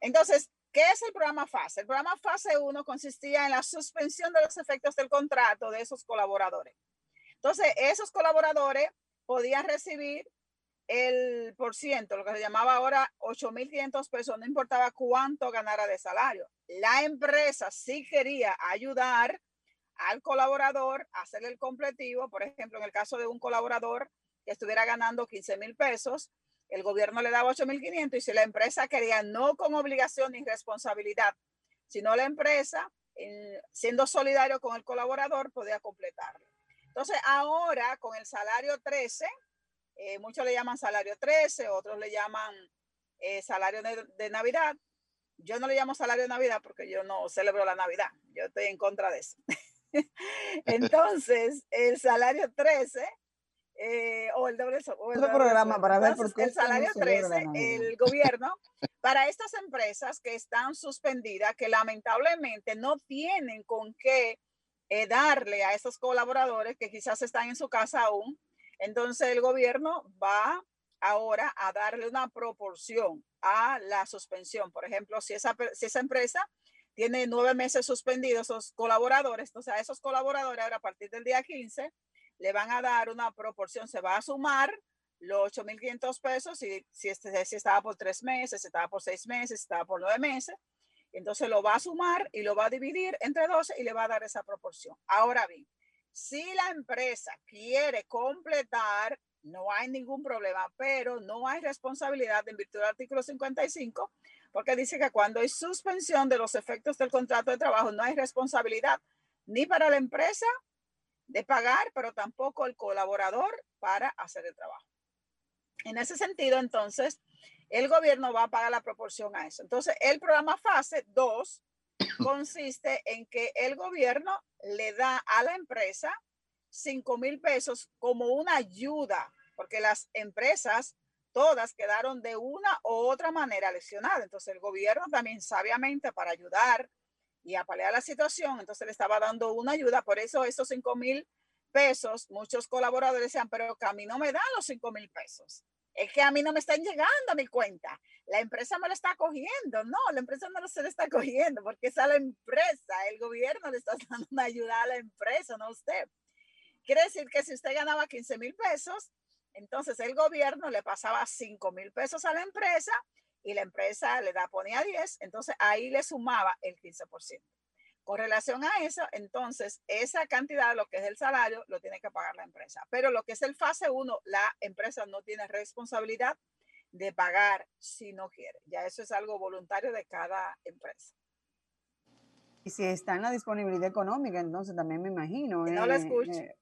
Entonces, ¿qué es el programa FASE? El programa FASE 1 consistía en la suspensión de los efectos del contrato de esos colaboradores. Entonces, esos colaboradores podían recibir el por ciento, lo que se llamaba ahora 8.500 pesos, no importaba cuánto ganara de salario. La empresa sí quería ayudar al colaborador a hacer el completivo, por ejemplo, en el caso de un colaborador que estuviera ganando 15 mil pesos, el gobierno le daba 8.500 y si la empresa quería, no con obligación ni responsabilidad, sino la empresa, siendo solidario con el colaborador, podía completarlo. Entonces, ahora con el salario 13, eh, muchos le llaman salario 13, otros le llaman eh, salario de, Navidad. Yo no le llamo salario de Navidad porque yo no celebro la Navidad. Yo estoy en contra de eso. Entonces, el salario 13 eh, o el doble o el programa para ver por qué el salario 13 el gobierno para estas empresas que están suspendidas que lamentablemente no tienen con qué darle a esos colaboradores que quizás están en su casa aún entonces el gobierno va ahora a darle una proporción a la suspensión. Por ejemplo, si esa, empresa tiene nueve meses suspendidos esos colaboradores, entonces a esos colaboradores ahora a partir del día 15 le van a dar una proporción, se va a sumar los 8.500 pesos si, si, este, si estaba por tres meses, si estaba por seis meses, si estaba por nueve meses. Entonces lo va a sumar y lo va a dividir entre 12 y le va a dar esa proporción. Ahora bien, si la empresa quiere completar, no hay ningún problema, pero no hay responsabilidad en virtud del artículo 55, porque dice que cuando hay suspensión de los efectos del contrato de trabajo, no hay responsabilidad ni para la empresa de pagar, pero tampoco el colaborador para hacer el trabajo. En ese sentido, entonces, el gobierno va a pagar la proporción a eso. Entonces, el programa fase 2 consiste en que el gobierno le da a la empresa 5 mil pesos como una ayuda, porque las empresas todas quedaron de una u otra manera lesionadas. Entonces el gobierno también sabiamente para ayudar y a paliar la situación, entonces le estaba dando una ayuda. Por eso esos 5 mil pesos, muchos colaboradores decían, pero que a mí no me dan los 5 mil pesos es que a mí no me están llegando a mi cuenta. La empresa me lo está cogiendo. No, la empresa no se lo está cogiendo porque es a la empresa. El gobierno le está dando una ayuda a la empresa, no a usted. Quiere decir que si usted ganaba 15 mil pesos, entonces el gobierno le pasaba 5 mil pesos a la empresa y la empresa le da, ponía 10, entonces ahí le sumaba el 15%. Con relación a eso, entonces, esa cantidad, lo que es el salario, lo tiene que pagar la empresa. Pero lo que es el fase 1, la empresa no tiene responsabilidad de pagar si no quiere. Ya eso es algo voluntario de cada empresa. Y si está en la disponibilidad económica, entonces también me imagino. No lo eh, escucho. Eh,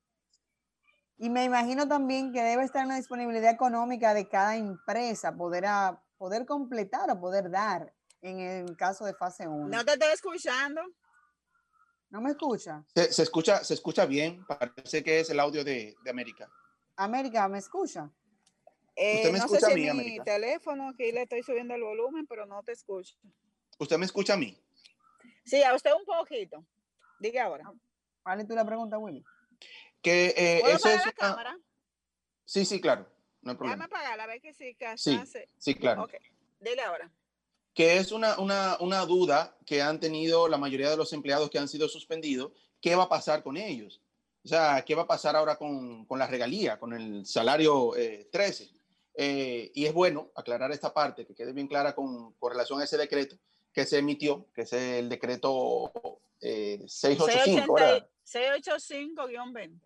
y me imagino también que debe estar en la disponibilidad económica de cada empresa, poder, poder completar o poder dar en el caso de fase 1. No te estoy escuchando. ¿No me escucha? Se, escucha? se escucha bien. Parece que es el audio de, de América. América, ¿me escucha? Eh, ¿Usted me no escucha sé si a mí, mi teléfono, aquí le estoy subiendo el volumen, pero no te escucho. ¿Usted me escucha a mí? Sí, a usted un poquito. Diga ahora. Vale, tú la pregunta, Willy. Que, eh, ¿Puedo eso es la cámara? Sí, sí, claro. No hay problema. Déjame apagarla, a ver que sí, que sí, sí, claro. Ok, dile ahora que es una, una, una, duda que han tenido la mayoría de los empleados que han sido suspendidos, ¿qué va a pasar con ellos? O sea, ¿qué va a pasar ahora con, con la regalía, con el salario 13? Eh, eh, y es bueno aclarar esta parte, que quede bien clara con, con, relación a ese decreto que se emitió, que es el decreto 685. Eh, 685-20.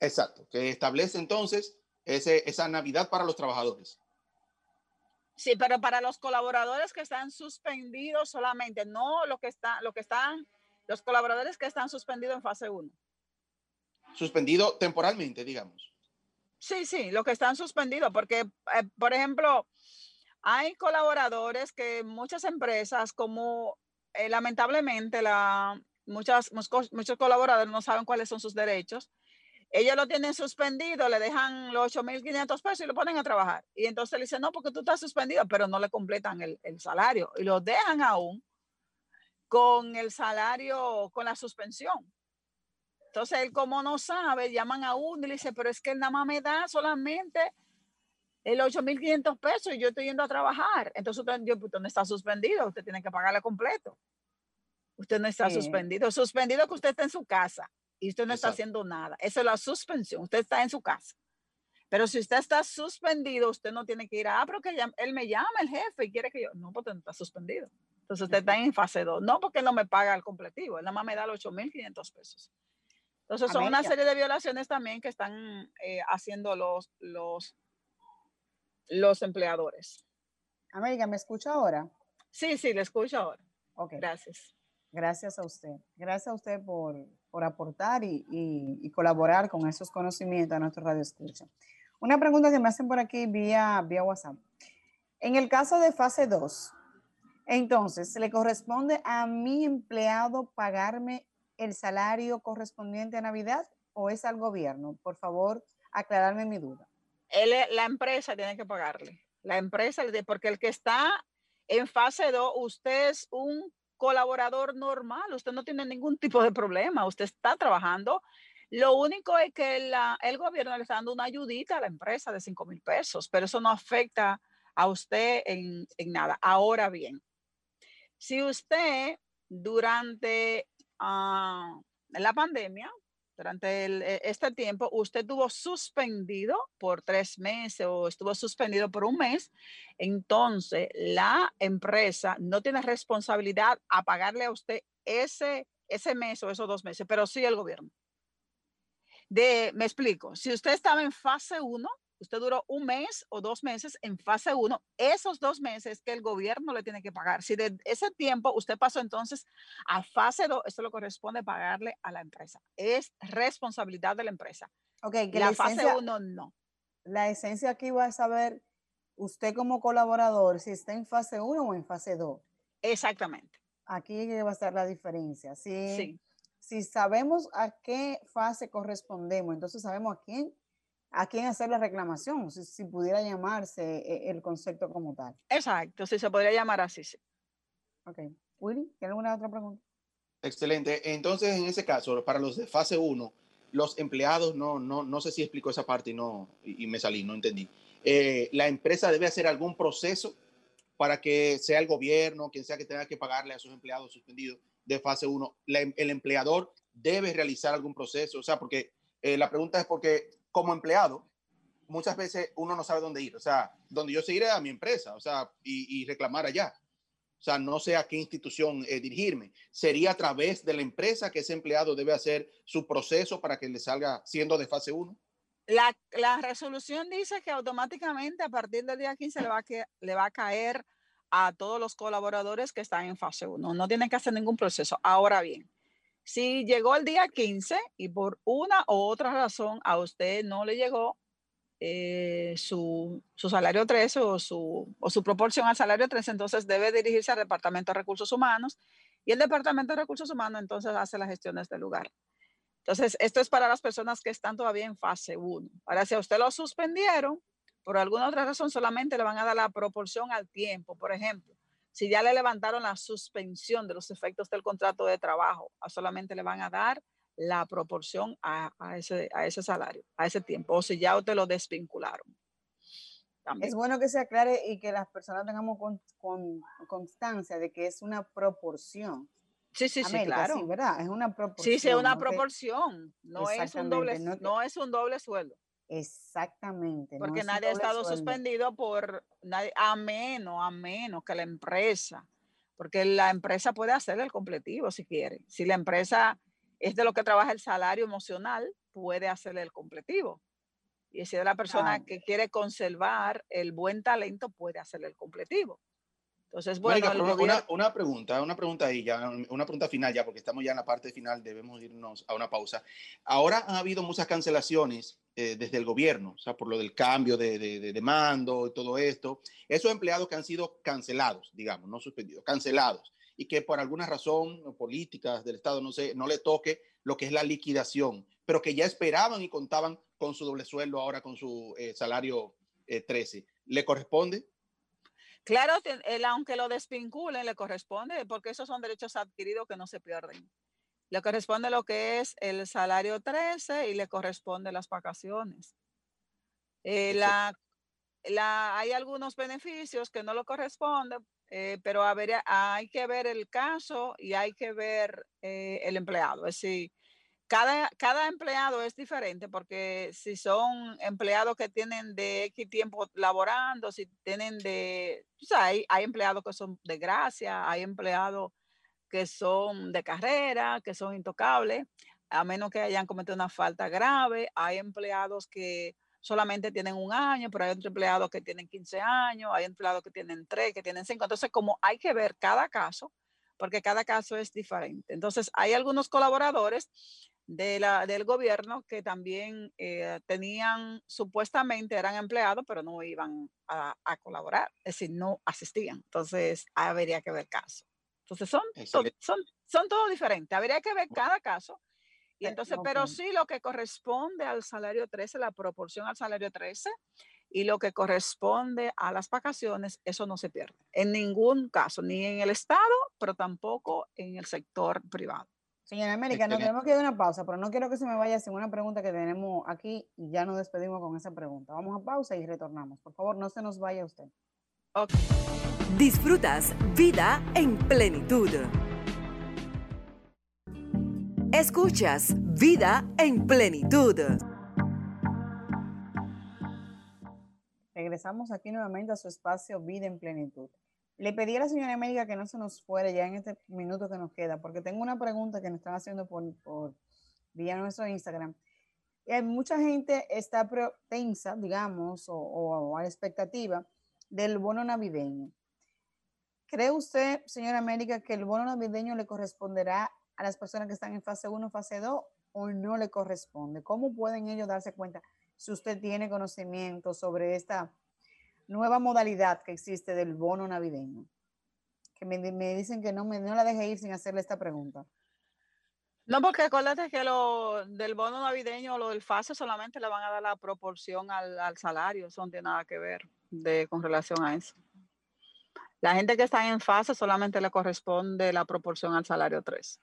Exacto, que establece entonces ese, esa Navidad para los trabajadores. Sí, pero para los colaboradores que están suspendidos solamente, no lo que están, lo que están, los colaboradores que están suspendidos en fase 1. suspendido temporalmente, digamos. Sí, sí, los que están suspendidos, porque, eh, por ejemplo, hay colaboradores que muchas empresas, como eh, lamentablemente la, muchas, muchos colaboradores no saben cuáles son sus derechos, ellos lo tienen suspendido, le dejan los 8.500 pesos y lo ponen a trabajar. Y entonces le dicen, no, porque tú estás suspendido, pero no le completan el, el salario y lo dejan aún con el salario, con la suspensión. Entonces él como no sabe, llaman a uno y le dice, pero es que él nada más me da solamente el 8.500 pesos y yo estoy yendo a trabajar. Entonces usted, usted no está suspendido, usted tiene que pagarle completo. Usted no está suspendido. Suspendido que usted está en su casa y usted no está haciendo nada. Esa es la suspensión. Usted está en su casa. Pero si usted está suspendido, usted no tiene que ir a, ah, pero que él me llama el jefe y quiere que yo, no, porque no está suspendido. Entonces usted está en fase 2. No porque él no me paga el completivo, él nada más me da los 8.500 pesos. Entonces son una serie de violaciones también que están eh, haciendo los, los, los empleadores. América, ¿me escucha ahora? Sí, sí, le escucho ahora. Ok. Gracias. Gracias a usted. Gracias a usted por, por aportar y, y, colaborar con esos conocimientos a nuestro radio escucha. Una pregunta que me hacen por aquí vía, vía WhatsApp. En el caso de fase 2, entonces, ¿le corresponde a mi empleado pagarme el salario correspondiente a Navidad o es al gobierno? Por favor, aclararme mi duda. la empresa tiene que pagarle. La empresa, porque el que está en fase 2, usted es un colaborador normal, usted no tiene ningún tipo de problema, usted está trabajando. Lo único es que el gobierno le está dando una ayudita a la empresa de 5 mil pesos, pero eso no afecta a usted en, nada. Ahora bien, si usted durante ah, la pandemia durante e, este tiempo usted estuvo suspendido por tres meses o estuvo suspendido por un mes, entonces la empresa no tiene responsabilidad a pagarle a usted ese, ese mes o esos dos meses, pero sí el gobierno. De, me explico, si usted estaba en fase 1, usted duró un mes o dos meses en fase 1, esos dos meses que el gobierno le tiene que pagar. Si de ese tiempo usted pasó entonces a fase 2, esto lo corresponde pagarle a la empresa. Es responsabilidad de la empresa. Ok, que la, fase 1 no. La esencia aquí va a saber usted como colaborador si está en fase 1 o en fase 2. Exactamente. Aquí va a estar la diferencia. sí. si sabemos a qué fase correspondemos, entonces sabemos a quién a quién hacer la reclamación, si, pudiera llamarse eh, el concepto como tal. Exacto, si se podría llamar así, sí. Ok. Willy, ¿tiene alguna otra pregunta? Excelente. Entonces, en ese caso, para los de fase 1, los empleados, no, no, no sé si explico esa parte y, no, y, me salí, no entendí. Eh, ¿La empresa debe hacer algún proceso para que sea el gobierno, quien sea que tenga que pagarle a sus empleados suspendidos de fase 1? el empleador debe realizar algún proceso, o sea, porque eh, la pregunta es porque como empleado, muchas veces uno no sabe dónde ir. O sea, donde yo seguiré a mi empresa, o sea, y, reclamar allá. O sea, no sé a qué institución eh, dirigirme. Sería a través de la empresa que ese empleado debe hacer su proceso para que le salga siendo de fase 1. La, la, resolución dice que automáticamente a partir del día 15 le va, a que, le va a caer a todos los colaboradores que están en fase 1. No tienen que hacer ningún proceso. Ahora bien, si llegó el día 15 y por una u otra razón a usted no le llegó eh, su, salario 13 o su, o su proporción al salario 13, entonces debe dirigirse al Departamento de Recursos Humanos y el Departamento de Recursos Humanos entonces hace las gestiones del lugar. Entonces, esto es para las personas que están todavía en fase 1. Ahora, si a usted lo suspendieron, por alguna otra razón solamente le van a dar la proporción al tiempo. Por ejemplo, si ya le levantaron la suspensión de los efectos del contrato de trabajo, solamente le van a dar la proporción a, ese, a ese salario, a ese tiempo, o si ya usted lo desvincularon. Es bueno que se aclare y que las personas tengamos con, constancia de que es una proporción. Sí, sí, sí, claro. Sí, ¿verdad? Es una proporción. Sí, sí, es una proporción. No, es un doble, no es un doble sueldo. Exactamente. Porque nadie ha estado suspendido por nadie, a menos, a menos que la empresa, porque la empresa puede hacer el completivo si quiere. Si la empresa es de lo que trabaja el salario emocional, puede hacerle el completivo. Y si es la persona que quiere conservar el buen talento, puede hacerle el completivo. Entonces, bueno, una, una, pregunta, una pregunta ahí ya, una pregunta final ya, porque estamos ya en la parte final, debemos irnos a una pausa. Ahora han habido muchas cancelaciones eh, desde el gobierno, o sea, por lo del cambio de, de, de, mando y todo esto. Esos empleados que han sido cancelados, digamos, no suspendidos, cancelados, y que por alguna razón políticas del Estado, no sé, no le toque lo que es la liquidación, pero que ya esperaban y contaban con su doble sueldo, ahora con su eh, salario 13. Eh, ¿Le corresponde? Claro, aunque lo desvinculen, le corresponde, porque esos son derechos adquiridos que no se pierden. Le corresponde lo que es el salario 13 y le corresponde las vacaciones. Eh, la, hay algunos beneficios que no le corresponden, eh, pero hay que ver el caso y hay que ver eh, el empleado. Es decir, cada, cada empleado es diferente porque si son empleados que tienen de X tiempo laborando, si tienen de, o sea, hay, hay empleados que son de gracia, hay empleados que son de carrera, que son intocables, a menos que hayan cometido una falta grave. Hay empleados que solamente tienen un año, pero hay otros empleados que tienen 15 años, hay empleados que tienen 3, que tienen 5. Entonces, como hay que ver cada caso, porque cada caso es diferente. Entonces, hay algunos colaboradores de la, del gobierno que también eh, tenían, supuestamente eran empleados, pero no iban a, colaborar, es decir, no asistían. Entonces, habría que ver caso. Entonces, son, son, son, todo diferente. Habría que ver cada caso. Y entonces, pero sí lo que corresponde al salario 13, la proporción al salario 13 y lo que corresponde a las vacaciones, eso no se pierde en ningún caso, ni en el Estado, pero tampoco en el sector privado. Señora América, nos tenemos que dar una pausa, pero no quiero que se me vaya sin una pregunta que tenemos aquí y ya nos despedimos con esa pregunta. Vamos a pausa y retornamos. Por favor, no se nos vaya usted. Disfrutas vida en plenitud. Escuchas vida en plenitud. Regresamos aquí nuevamente a su espacio Vida en Plenitud. Le pedí a la señora América que no se nos fuera ya en este minuto que nos queda, porque tengo una pregunta que nos están haciendo por, por vía nuestro Instagram. Y mucha gente está tensa, digamos, o, a expectativa del bono navideño. ¿Cree usted, señora América, que el bono navideño le corresponderá a las personas que están en fase 1, fase 2 o no le corresponde? ¿Cómo pueden ellos darse cuenta si usted tiene conocimiento sobre esta nueva modalidad que existe del bono navideño? Que me, dicen que no, me, no la deje ir sin hacerle esta pregunta. No, porque acuérdate que lo del bono navideño o lo del FASE solamente le van a dar la proporción al, salario, eso no tiene nada que ver de, con relación a eso. La gente que está en fase solamente le corresponde la proporción al salario 3.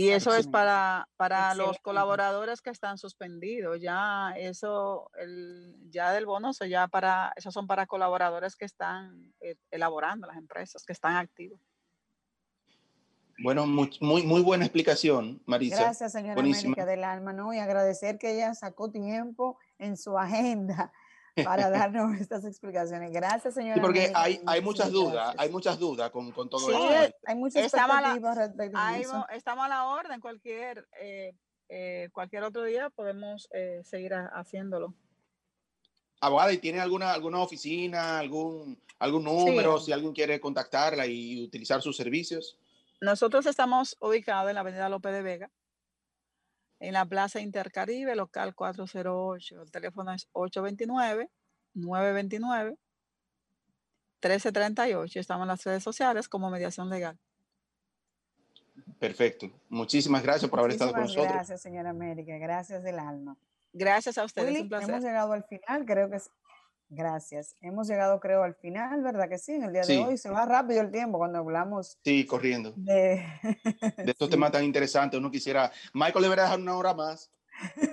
Y eso es para, para los colaboradores que están suspendidos. Ya eso, el, ya del bono, eso ya para, esos son para colaboradores que están eh, elaborando las empresas, que están activos. Bueno, muy, muy, muy buena explicación, Marisa. Gracias, señora América del Alma, ¿no? Y agradecer que ella sacó tiempo en su agenda para darnos estas explicaciones. Gracias, señora. Sí, porque hay, hay muchas dudas, hay muchas dudas con, con todo sí, esto. Hay muchas expectativas respecto a eso. Estamos a la orden, cualquier, eh, eh, cualquier otro día podemos eh, seguir haciéndolo. Abogada, ¿y tiene alguna, alguna oficina, algún, algún número, si alguien quiere contactarla y utilizar sus servicios? Nosotros estamos ubicados en la avenida López de Vega, en la Plaza Intercaribe, local 408. El teléfono es 829-929-1338. Estamos en las redes sociales como mediación legal. Perfecto. Muchísimas gracias por haber estado con nosotros. Gracias, señora América. Gracias del alma. Gracias a ustedes. un placer. Hemos llegado al final, creo que es Gracias. Hemos llegado, creo, al final, ¿verdad que sí? En el día de hoy se va rápido el tiempo cuando hablamos. Sí, corriendo. De, estos temas tan interesantes. Uno quisiera. Michael debería dejar una hora más.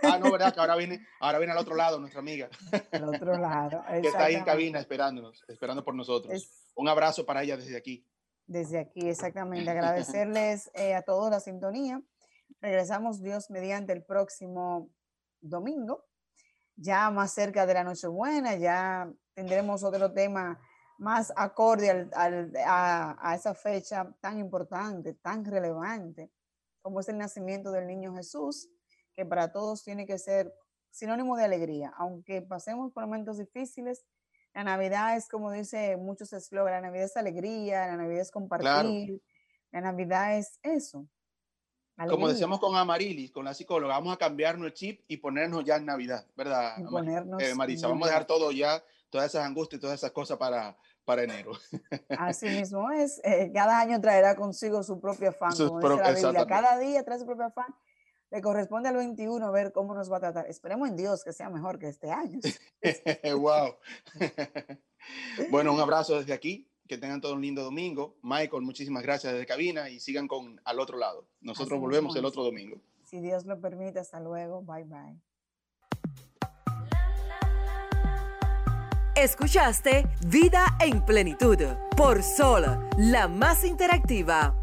Ah, no, ¿verdad? Que ahora viene, ahora viene al otro lado nuestra amiga. Al otro lado. que está ahí en cabina esperándonos, esperando por nosotros. Un abrazo para ella desde aquí. Desde aquí, exactamente. Agradecerles eh, a todos la sintonía. Regresamos, Dios, mediante el próximo domingo ya más cerca de la Nochebuena, ya tendremos otro tema más acorde a, esa fecha tan importante, tan relevante, como es el nacimiento del niño Jesús, que para todos tiene que ser sinónimo de alegría. Aunque pasemos por momentos difíciles, La Navidad es, como dice muchos eslogan, la Navidad es alegría, la Navidad es compartir, la Navidad es eso. Como decíamos con Amarilis, con la psicóloga, vamos a cambiarnos el chip y ponernos ya en Navidad, ¿verdad? Eh, Marisa, vamos a dejar todo ya, todas esas angustias y todas esas cosas para, para enero. Así mismo es, eh, cada año traerá consigo su propio afán, cada día trae su propio afán le corresponde al 21 ver cómo nos va a tratar. Esperemos en Dios que sea mejor que este año. wow. bueno, un abrazo desde aquí. Que tengan todo un lindo domingo. Michael, muchísimas gracias desde cabina y sigan con al otro lado. Nosotros volvemos el otro domingo. Si Dios lo permite, hasta luego. Bye bye. Escuchaste Vida en Plenitud por Sol, la más interactiva